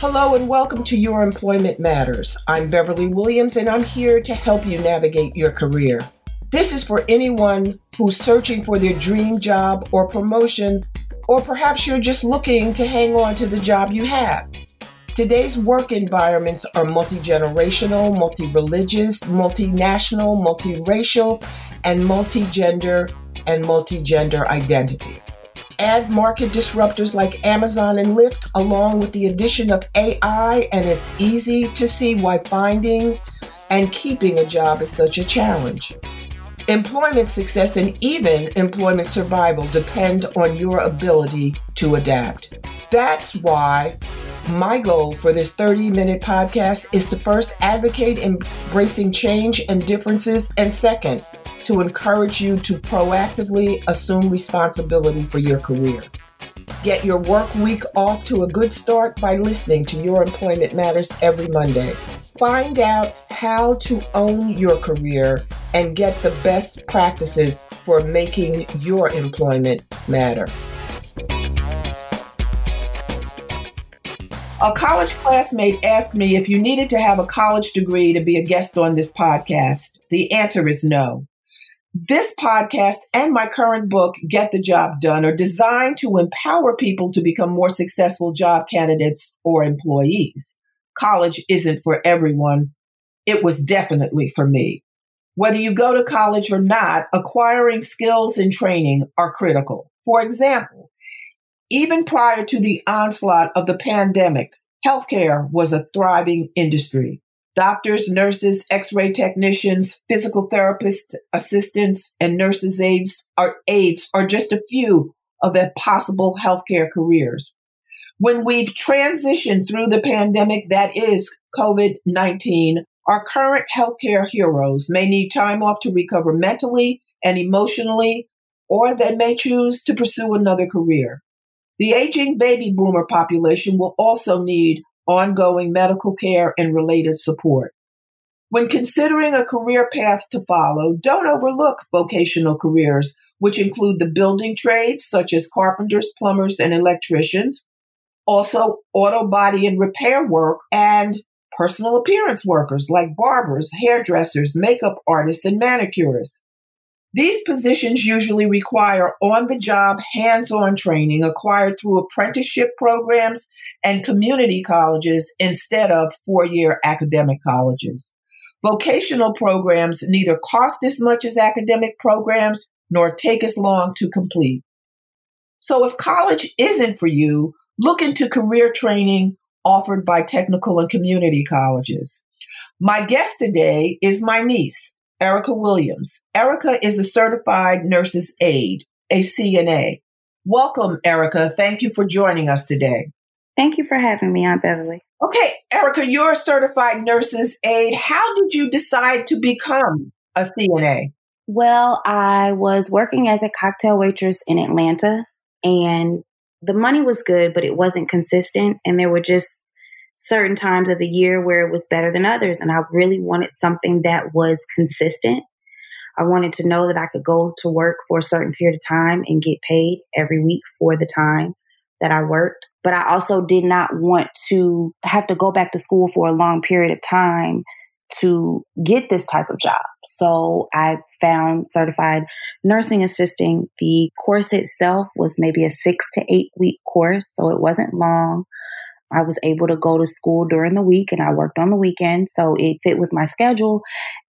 Hello and welcome to Your Employment Matters. I'm Beverly Williams and I'm here to help you navigate your career. This is for anyone who's searching for their dream job or promotion, or perhaps you're just looking to hang on to the job you have. Today's work environments are multi generational, multi religious, multinational, multiracial, and multi gender and multi gender identity. Add market disruptors like Amazon and Lyft, along with the addition of AI, and it's easy to see why finding and keeping a job is such a challenge. Employment success and even employment survival depend on your ability to adapt. That's why my goal for this 30 minute podcast is to first advocate embracing change and differences, and second, to encourage you to proactively assume responsibility for your career. Get your work week off to a good start by listening to Your Employment Matters every Monday. Find out how to own your career and get the best practices for making your employment matter. A college classmate asked me if you needed to have a college degree to be a guest on this podcast. The answer is no. This podcast and my current book, Get the Job Done, are designed to empower people to become more successful job candidates or employees. College isn't for everyone. It was definitely for me. Whether you go to college or not, acquiring skills and training are critical. For example, even prior to the onslaught of the pandemic, healthcare was a thriving industry. Doctors, nurses, x-ray technicians, physical therapists, assistants, and nurses aides are aides are just a few of the possible healthcare careers. When we've transitioned through the pandemic that is COVID-19, our current healthcare heroes may need time off to recover mentally and emotionally, or they may choose to pursue another career. The aging baby boomer population will also need ongoing medical care and related support. When considering a career path to follow, don't overlook vocational careers, which include the building trades such as carpenters, plumbers, and electricians, also auto body and repair work, and personal appearance workers like barbers, hairdressers, makeup artists, and manicurists. These positions usually require on the job, hands on training acquired through apprenticeship programs and community colleges instead of four year academic colleges. Vocational programs neither cost as much as academic programs nor take as long to complete. So if college isn't for you, look into career training offered by technical and community colleges. My guest today is my niece, Erica Williams. Erica is a certified nurse's aide, a CNA. Welcome, Erica. Thank you for joining us today. Thank you for having me, Aunt Beverly. Okay, Erica, you're a certified nurse's aide. How did you decide to become a CNA? Well, I was working as a cocktail waitress in Atlanta, and the money was good, but it wasn't consistent. And there were just certain times of the year where it was better than others. And I really wanted something that was consistent. I wanted to know that I could go to work for a certain period of time and get paid every week for the time that I worked. But I also did not want to have to go back to school for a long period of time to get this type of job. So I found certified nursing assisting. The course itself was maybe a six to eight week course, so it wasn't long. I was able to go to school during the week and I worked on the weekend. So it fit with my schedule.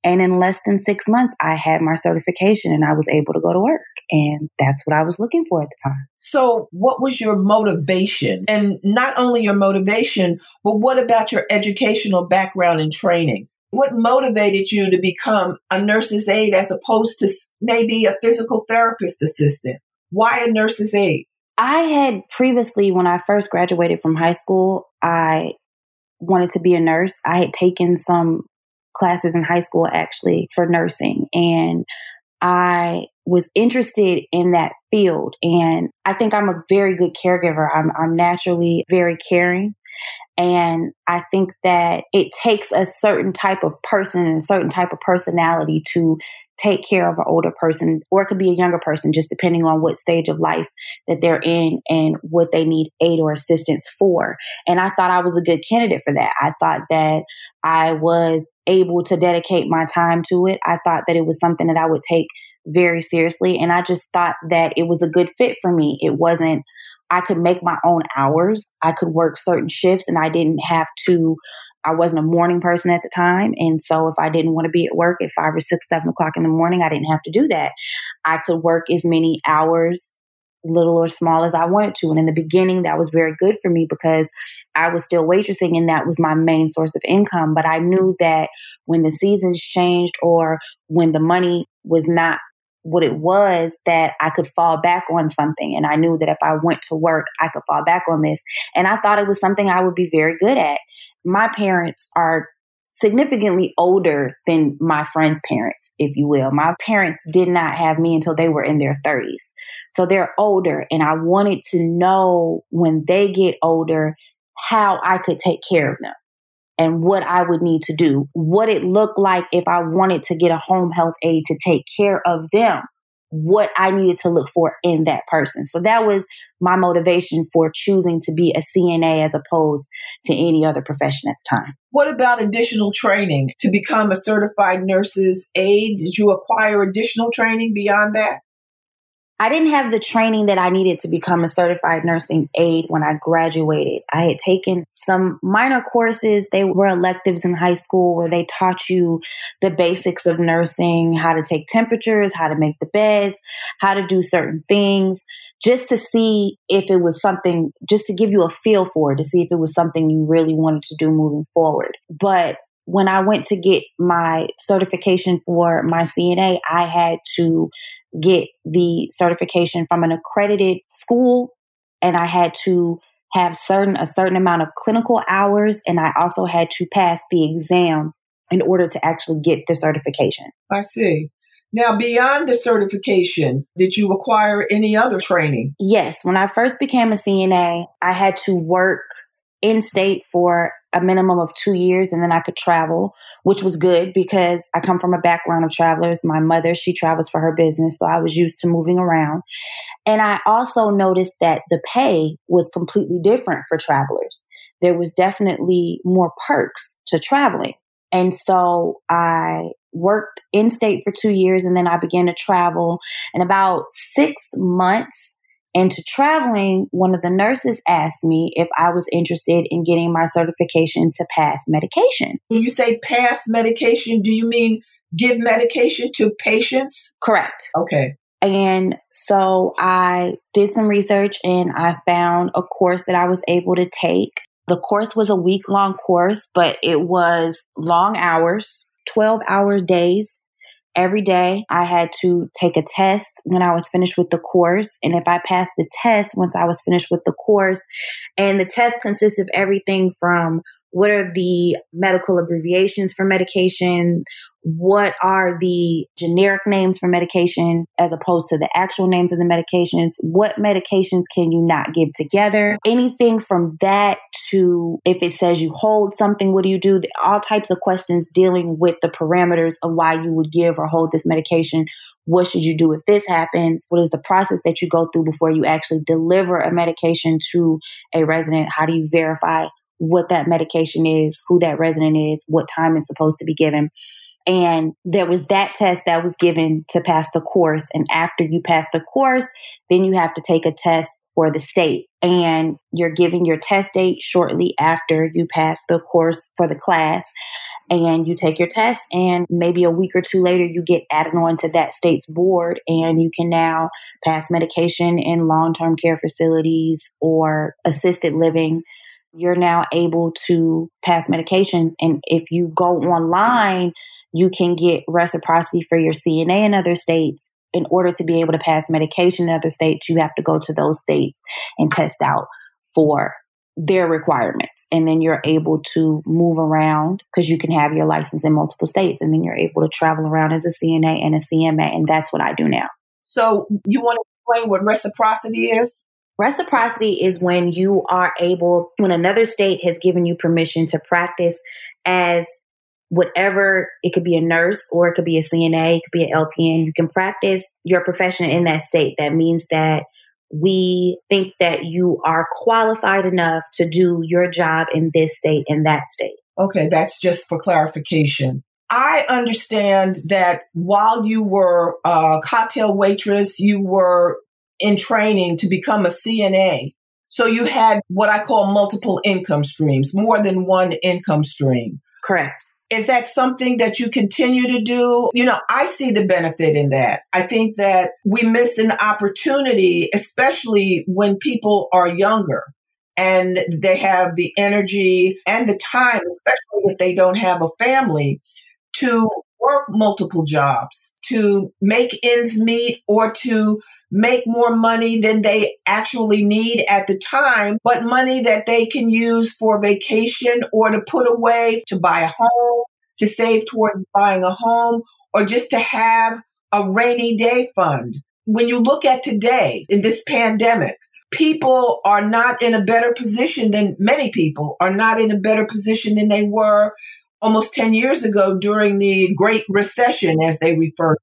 And in less than six months, I had my certification and I was able to go to work. And that's what I was looking for at the time. So, what was your motivation? And not only your motivation, but what about your educational background and training? What motivated you to become a nurse's aide as opposed to maybe a physical therapist assistant? Why a nurse's aide? I had previously, when I first graduated from high school, I wanted to be a nurse. I had taken some classes in high school actually for nursing and I was interested in that field. And I think I'm a very good caregiver. I'm, I'm naturally very caring. And I think that it takes a certain type of person and a certain type of personality to take care of an older person, or it could be a younger person, just depending on what stage of life that they're in and what they need aid or assistance for. And I thought I was a good candidate for that. I thought that I was able to dedicate my time to it. I thought that it was something that I would take very seriously. And I just thought that it was a good fit for me. It wasn't, I could make my own hours. I could work certain shifts and I didn't have to I wasn't a morning person at the time. And so if I didn't want to be at work at five or six, seven o'clock in the morning, I didn't have to do that. I could work as many hours, little or small, as I wanted to. And in the beginning, that was very good for me because I was still waitressing and that was my main source of income. But I knew that when the seasons changed or when the money was not what it was that I could fall back on something. And I knew that if I went to work, I could fall back on this. And I thought it was something I would be very good at my parents are significantly older than my friends' parents, if you will. My parents did not have me until they were in their 30s. So they're older, and I wanted to know when they get older how I could take care of them and what I would need to do, what it looked like if I wanted to get a home health aide to take care of them what I needed to look for in that person. So that was my motivation for choosing to be a CNA as opposed to any other profession at the time. What about additional training to become a certified nurse's aide? Did you acquire additional training beyond that? I didn't have the training that I needed to become a certified nursing aide when I graduated. I had taken some minor courses. They were electives in high school where they taught you the basics of nursing, how to take temperatures, how to make the beds, how to do certain things, just to see if it was something, just to give you a feel for it, to see if it was something you really wanted to do moving forward. But when I went to get my certification for my CNA, I had to get the certification from an accredited school and I had to have certain a certain amount of clinical hours and I also had to pass the exam in order to actually get the certification. I see. Now, beyond the certification, did you acquire any other training? Yes. When I first became a CNA, I had to work in state for a minimum of two years and then I could travel, which was good because I come from a background of travelers. My mother, she travels for her business, so I was used to moving around. And I also noticed that the pay was completely different for travelers. There was definitely more perks to traveling. And so I worked in state for two years and then I began to travel. And about six months into traveling, one of the nurses asked me if I was interested in getting my certification to pass medication. When you say pass medication, do you mean give medication to patients? Correct. Okay. And so I did some research and I found a course that I was able to take. The course was a week long course, but it was long hours, 12 hour days every day I had to take a test when I was finished with the course. And if I passed the test once I was finished with the course, and the test consists of everything from what are the medical abbreviations for medication? What are the generic names for medication as opposed to the actual names of the medications? What medications can you not give together? Anything from that to if it says you hold something, what do you do? All types of questions dealing with the parameters of why you would give or hold this medication. What should you do if this happens? What is the process that you go through before you actually deliver a medication to a resident? How do you verify what that medication is, who that resident is, what time it's supposed to be given? And there was that test that was given to pass the course. And after you pass the course, then you have to take a test for the state. And you're giving your test date shortly after you pass the course for the class. And you take your test, and maybe a week or two later, you get added on to that state's board, and you can now pass medication in long term care facilities or assisted living you're now able to pass medication. And if you go online, you can get reciprocity for your CNA in other states. In order to be able to pass medication in other states, you have to go to those states and test out for their requirements. And then you're able to move around because you can have your license in multiple states. And then you're able to travel around as a CNA and a CMA. And that's what I do now. So you want to explain what reciprocity is? Reciprocity is when you are able, when another state has given you permission to practice as whatever it could be a nurse or it could be a CNA, it could be an LPN. You can practice your profession in that state. That means that we think that you are qualified enough to do your job in this state and that state. Okay, that's just for clarification. I understand that while you were a cocktail waitress, you were in training to become a CNA. So you had what I call multiple income streams, more than one income stream. Correct. Is that something that you continue to do? You know, I see the benefit in that. I think that we miss an opportunity, especially when people are younger and they have the energy and the time, especially if they don't have a family, to work multiple jobs, to make ends meet or to make more money than they actually need at the time, but money that they can use for vacation or to put away to buy a home, to save toward buying a home, or just to have a rainy day fund. When you look at today in this pandemic, people are not in a better position than many people are not in a better position than they were almost 10 years ago during the Great Recession, as they refer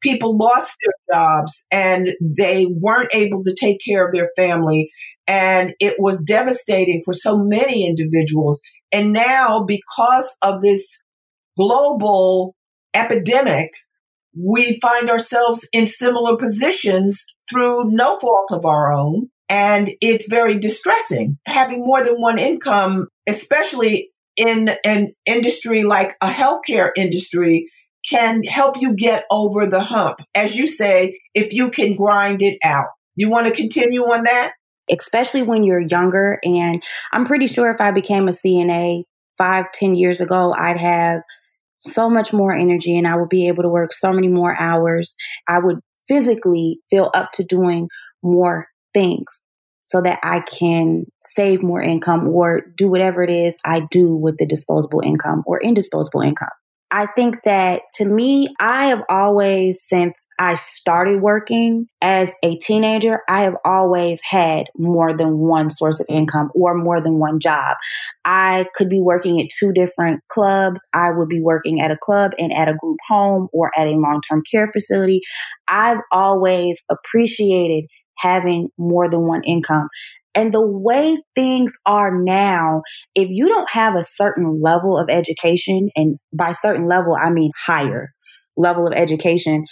people lost their jobs and they weren't able to take care of their family. And it was devastating for so many individuals. And now, because of this global epidemic, we find ourselves in similar positions through no fault of our own. And it's very distressing. Having more than one income, especially in an industry like a healthcare industry, can help you get over the hump. As you say, if you can grind it out. You want to continue on that? Especially when you're younger. And I'm pretty sure if I became a CNA five, ten years ago, I'd have so much more energy and I would be able to work so many more hours. I would physically feel up to doing more things so that I can save more income or do whatever it is I do with the disposable income or indisposable income. I think that to me, I have always, since I started working as a teenager, I have always had more than one source of income or more than one job. I could be working at two different clubs. I would be working at a club and at a group home or at a long term care facility. I've always appreciated having more than one income. And the way things are now, if you don't have a certain level of education, and by certain level, I mean higher level of education,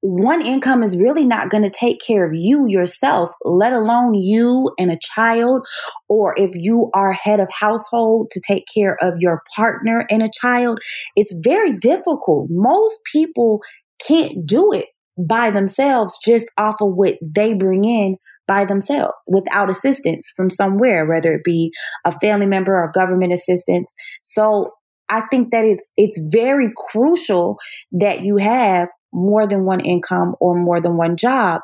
one income is really not going to take care of you yourself, let alone you and a child, or if you are head of household to take care of your partner and a child. It's very difficult. Most people can't do it by themselves just off of what they bring in by themselves without assistance from somewhere, whether it be a family member or government assistance. So I think that it's it's very crucial that you have more than one income or more than one job.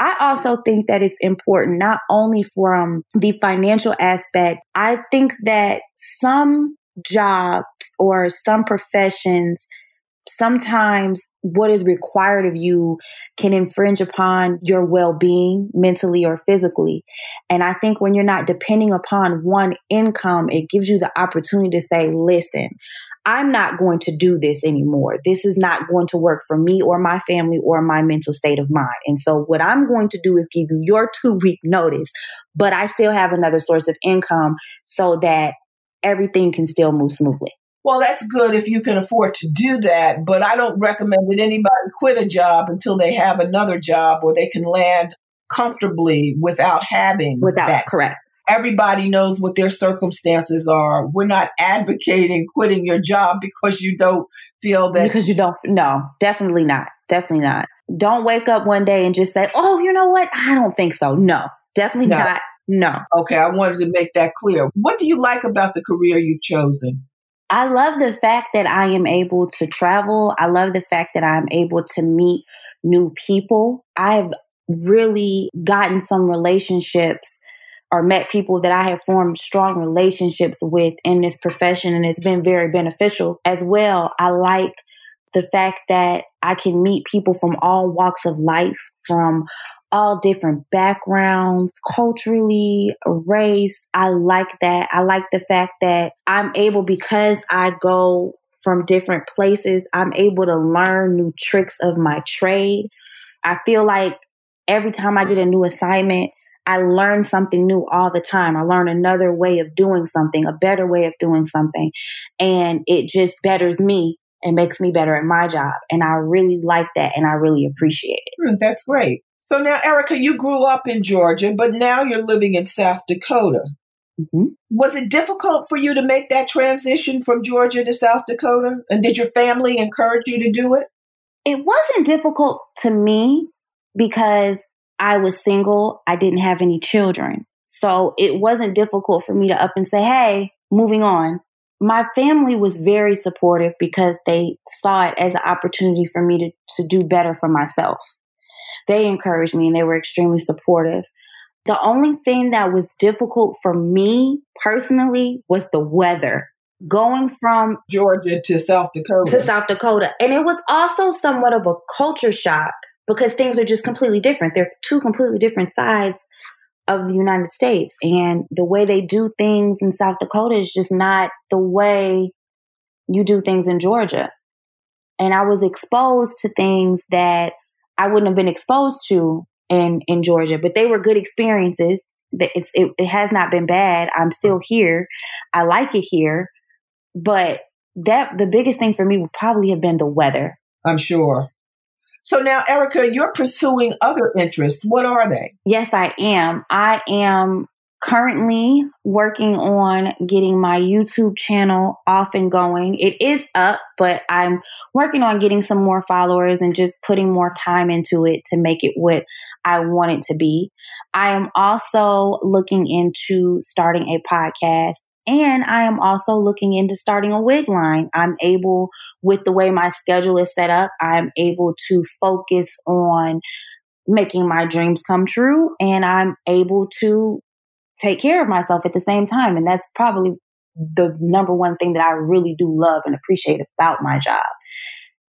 I also think that it's important not only from the financial aspect. I think that some jobs or some professions sometimes what is required of you can infringe upon your well being mentally or physically. And I think when you're not depending upon one income, it gives you the opportunity to say, listen, I'm not going to do this anymore. This is not going to work for me or my family or my mental state of mind. And so, what I'm going to do is give you your two week notice, but I still have another source of income so that everything can still move smoothly. Well, that's good if you can afford to do that, but I don't recommend that anybody quit a job until they have another job or they can land comfortably without having without that. correct. Everybody knows what their circumstances are. We're not advocating quitting your job because you don't feel that because you don't no, definitely not. Definitely not. Don't wake up one day and just say, "Oh, you know what? I don't think so." No. Definitely no. not. No. Okay, I wanted to make that clear. What do you like about the career you've chosen? I love the fact that I am able to travel. I love the fact that I'm able to meet new people. I've really gotten some relationships or met people that I have formed strong relationships with in this profession, and it's been very beneficial as well. I like the fact that I can meet people from all walks of life, from all different backgrounds, culturally, race. I like that. I like the fact that I'm able, because I go from different places. I'm able to learn new tricks of my trade. I feel like every time I get a new assignment, I learn something new all the time. I learn another way of doing something, a better way of doing something. And it just betters me and makes me better at my job. And I really like that and I really appreciate it. Hmm, that's great. So now, Erica, you grew up in Georgia, but now you're living in South Dakota. Mm-hmm. Was it difficult for you to make that transition from Georgia to South Dakota? And did your family encourage you to do it? It wasn't difficult to me because I was single. I didn't have any children. So it wasn't difficult for me to up and say, hey, moving on. My family was very supportive because they saw it as an opportunity for me to, to do better for myself. They encouraged me and they were extremely supportive. The only thing that was difficult for me personally was the weather. Going from Georgia to South Dakota. To South Dakota. And it was also somewhat of a culture shock because things are just completely different. They're two completely different sides of the United States. And the way they do things in South Dakota is just not the way you do things in Georgia. And I was exposed to things that I wouldn't have been exposed to in in Georgia, but they were good experiences. It's it, it has not been bad. I'm still here. I like it here, but that the biggest thing for me would probably have been the weather. I'm sure. So now, Erica, you're pursuing other interests. What are they? Yes, I am. I am currently working on getting my YouTube channel off and going. It is up, but I'm working on getting some more followers and just putting more time into it to make it what I want it to be. I am also looking into starting a podcast and I am also looking into starting a wig line. I'm able, with the way my schedule is set up, I'm able to focus on making my dreams come true and I'm able to take care of myself at the same time. And that's probably the number one thing that I really do love and appreciate about my job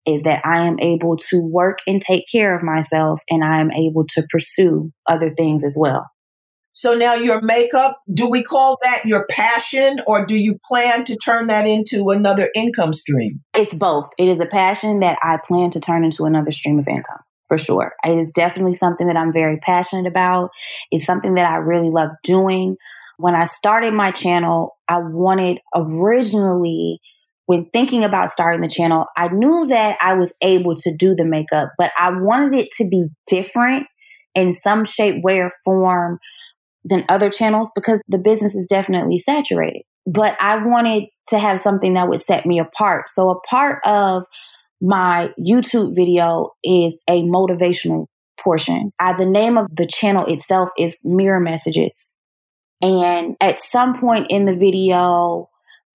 is that I am able to work and take care of myself and I am able to pursue other things as well. So now your makeup, do we call that your passion or do you plan to turn that into another income stream? It's both. It is a passion that I plan to turn into another stream of income for sure. It is definitely something that I'm very passionate about. It's something that I really love doing. When I started my channel, I wanted originally when thinking about starting the channel, I knew that I was able to do the makeup, but I wanted it to be different in some shape, way, or form than other channels because the business is definitely saturated. But I wanted to have something that would set me apart. So a part of my YouTube video is a motivational portion. I, the name of the channel itself is Mirror Messages. And at some point in the video,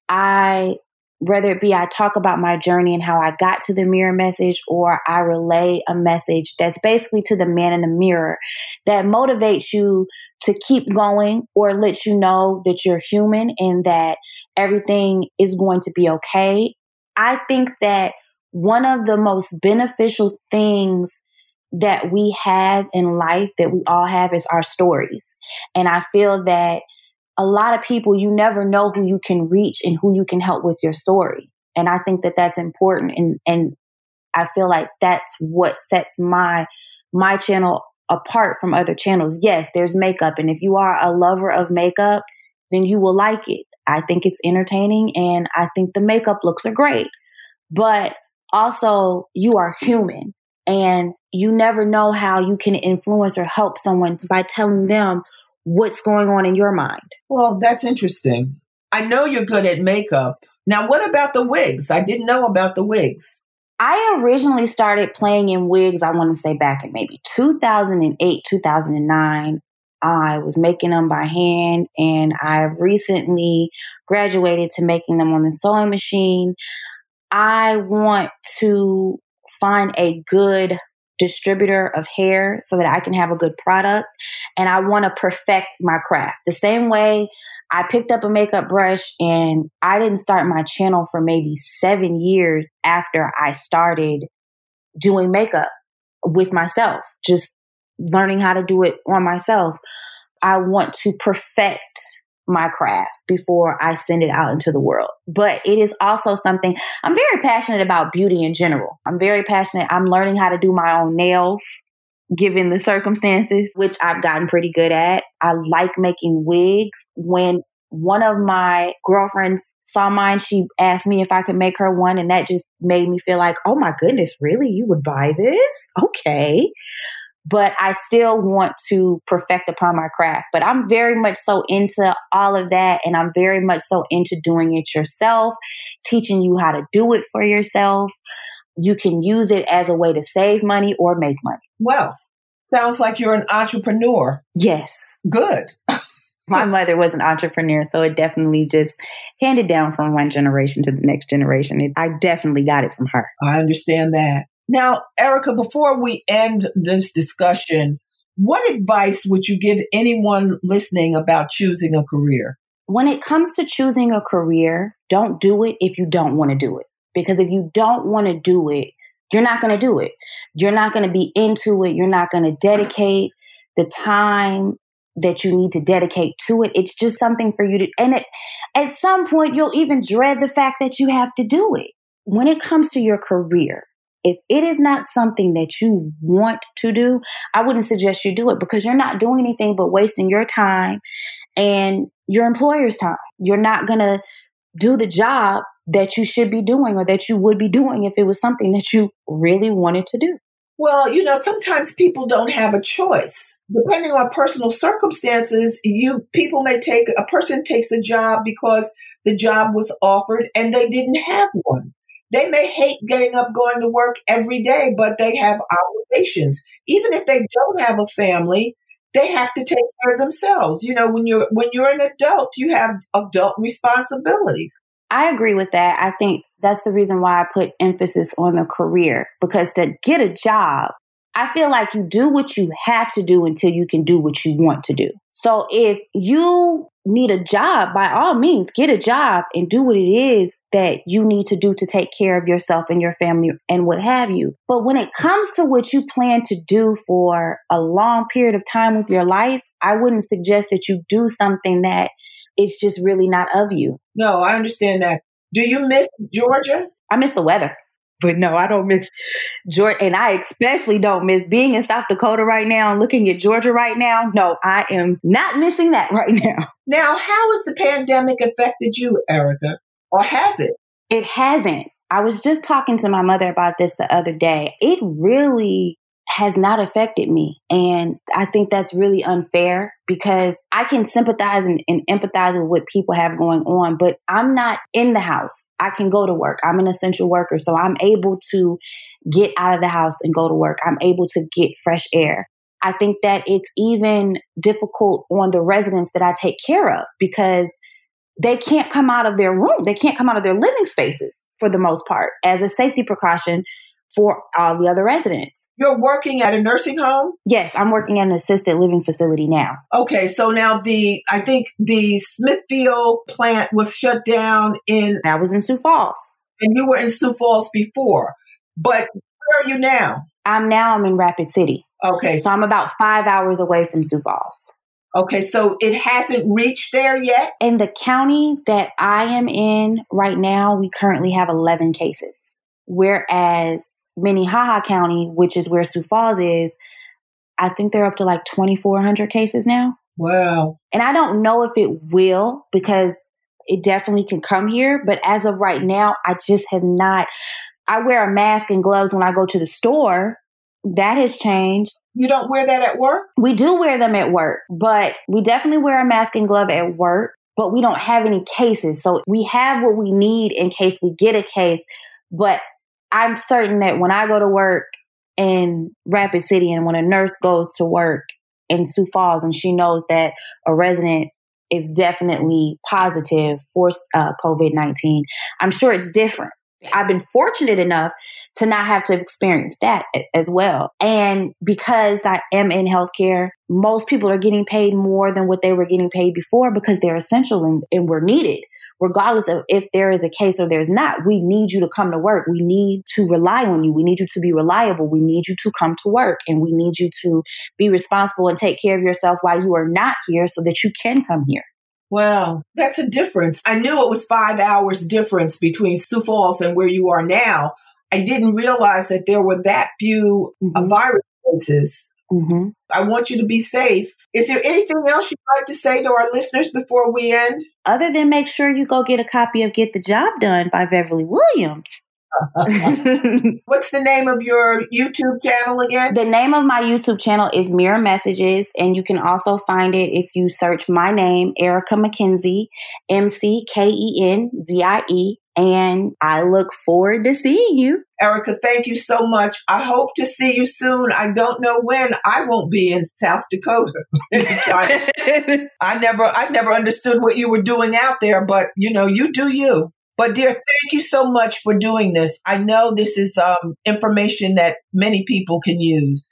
I, whether it be I talk about my journey and how I got to the mirror message, or I relay a message that's basically to the man in the mirror that motivates you to keep going or lets you know that you're human and that everything is going to be okay. I think that one of the most beneficial things that we have in life that we all have is our stories. And I feel that a lot of people, you never know who you can reach and who you can help with your story. And I think that that's important. And, and I feel like that's what sets my, my channel apart from other channels. Yes, there's makeup. And if you are a lover of makeup, then you will like it. I think it's entertaining and I think the makeup looks are great. But also you are human and you never know how you can influence or help someone by telling them what's going on in your mind. Well, that's interesting. I know you're good at makeup. Now, what about the wigs? I didn't know about the wigs. I originally started playing in wigs, I want to say back in maybe 2008, 2009. I was making them by hand and I've recently graduated to making them on the sewing machine. I want to find a good distributor of hair so that I can have a good product and I want to perfect my craft. The same way I picked up a makeup brush and I didn't start my channel for maybe seven years after I started doing makeup with myself, just learning how to do it on myself. I want to perfect my craft before I send it out into the world. But it is also something I'm very passionate about beauty in general. I'm very passionate. I'm learning how to do my own nails given the circumstances, which I've gotten pretty good at. I like making wigs. When one of my girlfriends saw mine, she asked me if I could make her one, and that just made me feel like, oh my goodness, really? You would buy this? Okay but I still want to perfect upon my craft. But I'm very much so into all of that. And I'm very much so into doing it yourself, teaching you how to do it for yourself. You can use it as a way to save money or make money. Well, sounds like you're an entrepreneur. Yes. Good. my mother was an entrepreneur, so it definitely just handed down from one generation to the next generation. It, I definitely got it from her. I understand that. Now, Erica, before we end this discussion, what advice would you give anyone listening about choosing a career? When it comes to choosing a career, don't do it if you don't want to do it. Because if you don't want to do it, you're not going to do it. You're not going to be into it. You're not going to dedicate the time that you need to dedicate to it. It's just something for you to, and it, at some point, you'll even dread the fact that you have to do it. When it comes to your career, if it is not something that you want to do, I wouldn't suggest you do it because you're not doing anything but wasting your time and your employer's time. You're not going to do the job that you should be doing or that you would be doing if it was something that you really wanted to do. Well, you know, sometimes people don't have a choice. Depending on personal circumstances, you people may take a person takes a job because the job was offered and they didn't have one. They may hate getting up, going to work every day, but they have obligations. Even if they don't have a family, they have to take care of themselves. You know, when you're when you're an adult, you have adult responsibilities. I agree with that. I think that's the reason why I put emphasis on the career because to get a job, I feel like you do what you have to do until you can do what you want to do. So if you need a job, by all means, get a job and do what it is that you need to do to take care of yourself and your family and what have you. But when it comes to what you plan to do for a long period of time with your life, I wouldn't suggest that you do something that is just really not of you. No, I understand that. Do you miss Georgia? I miss the weather. But no, I don't miss Georgia. And I especially don't miss being in South Dakota right now and looking at Georgia right now. No, I am not missing that right now. Now, how has the pandemic affected you, Erica? Or has it? It hasn't. I was just talking to my mother about this the other day. It really has not affected me. And I think that's really unfair because I can sympathize and, and, empathize with what people have going on, but I'm not in the house. I can go to work. I'm an essential worker. So I'm able to get out of the house and go to work. I'm able to get fresh air. I think that it's even difficult on the residents that I take care of because they can't come out of their room. They can't come out of their living spaces for the most part as a safety precaution for all the other residents. You're working at a nursing home? Yes, I'm working at an assisted living facility now. Okay, so now the I think the Smithfield plant was shut down in I was in Sioux Falls. And you were in Sioux Falls before. But where are you now? I'm now I'm in Rapid City. Okay. So I'm about 5 hours away from Sioux Falls. Okay, so it hasn't reached there yet? In the county that I am in right now, we currently have 11 cases. Whereas Minnehaha County, which is where Sioux Falls is, I think they're up to like 2,400 cases now. Wow. And I don't know if it will because it definitely can come here. But as of right now, I just have not. I wear a mask and gloves when I go to the store. That has changed. You don't wear that at work? We do wear them at work, but we definitely wear a mask and glove at work, but we don't have any cases. So we have what we need in case we get a case. But I'm certain that when I go to work in Rapid City and when a nurse goes to work in Sioux Falls and she knows that a resident is definitely positive for uh, COVID 19, I'm sure it's different. I've been fortunate enough to not have to experience that as well. And because I am in healthcare, most people are getting paid more than what they were getting paid before because they're essential and, and we're needed regardless of if there is a case or there's not, we need you to come to work. We need to rely on you. We need you to be reliable. We need you to come to work and we need you to be responsible and take care of yourself while you are not here so that you can come here. Well, that's a difference. I knew it was five hours difference between Sioux Falls and where you are now. I didn't realize that there were that few uh, Mhm. virus cases. Hmm I want you to be safe. Is there anything else you'd like to say to our listeners before we end? Other than make sure you go get a copy of Get the Job Done by Beverly Williams. What's the name of your YouTube channel again? The name of my YouTube channel is Mirror Messages, and you can also find it if you search my name, Erica McKenzie, M C K E N Z I E. And I look forward to seeing you. Erica, thank you so much. I hope to see you soon. I don't know when. I won't be in South Dakota. I never I never understood what you were doing out there, but you know, you do you. But dear, thank you so much for doing this. I know this is um, information that many people can use.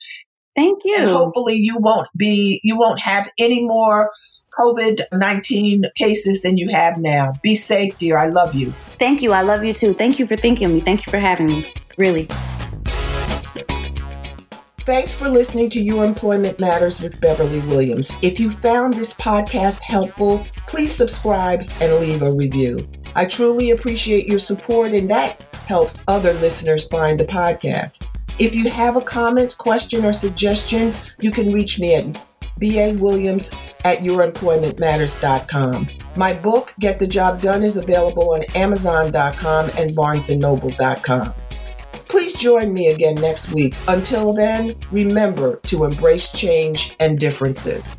Thank you. And hopefully you won't be you won't have any more COVID-19 cases than you have now. Be safe, dear. I love you. Thank you. I love you too. Thank you for thinking of me. Thank you for having me. Really. Thanks for listening to Your Employment Matters with Beverly Williams. If you found this podcast helpful, please subscribe and leave a review. I truly appreciate your support, and that helps other listeners find the podcast. If you have a comment, question, or suggestion, you can reach me at bawilliams at youremploymentmatters.com. My book, Get the Job Done, is available on amazon.com and barnesandnoble.com. Please join me again next week. Until then, remember to embrace change and differences.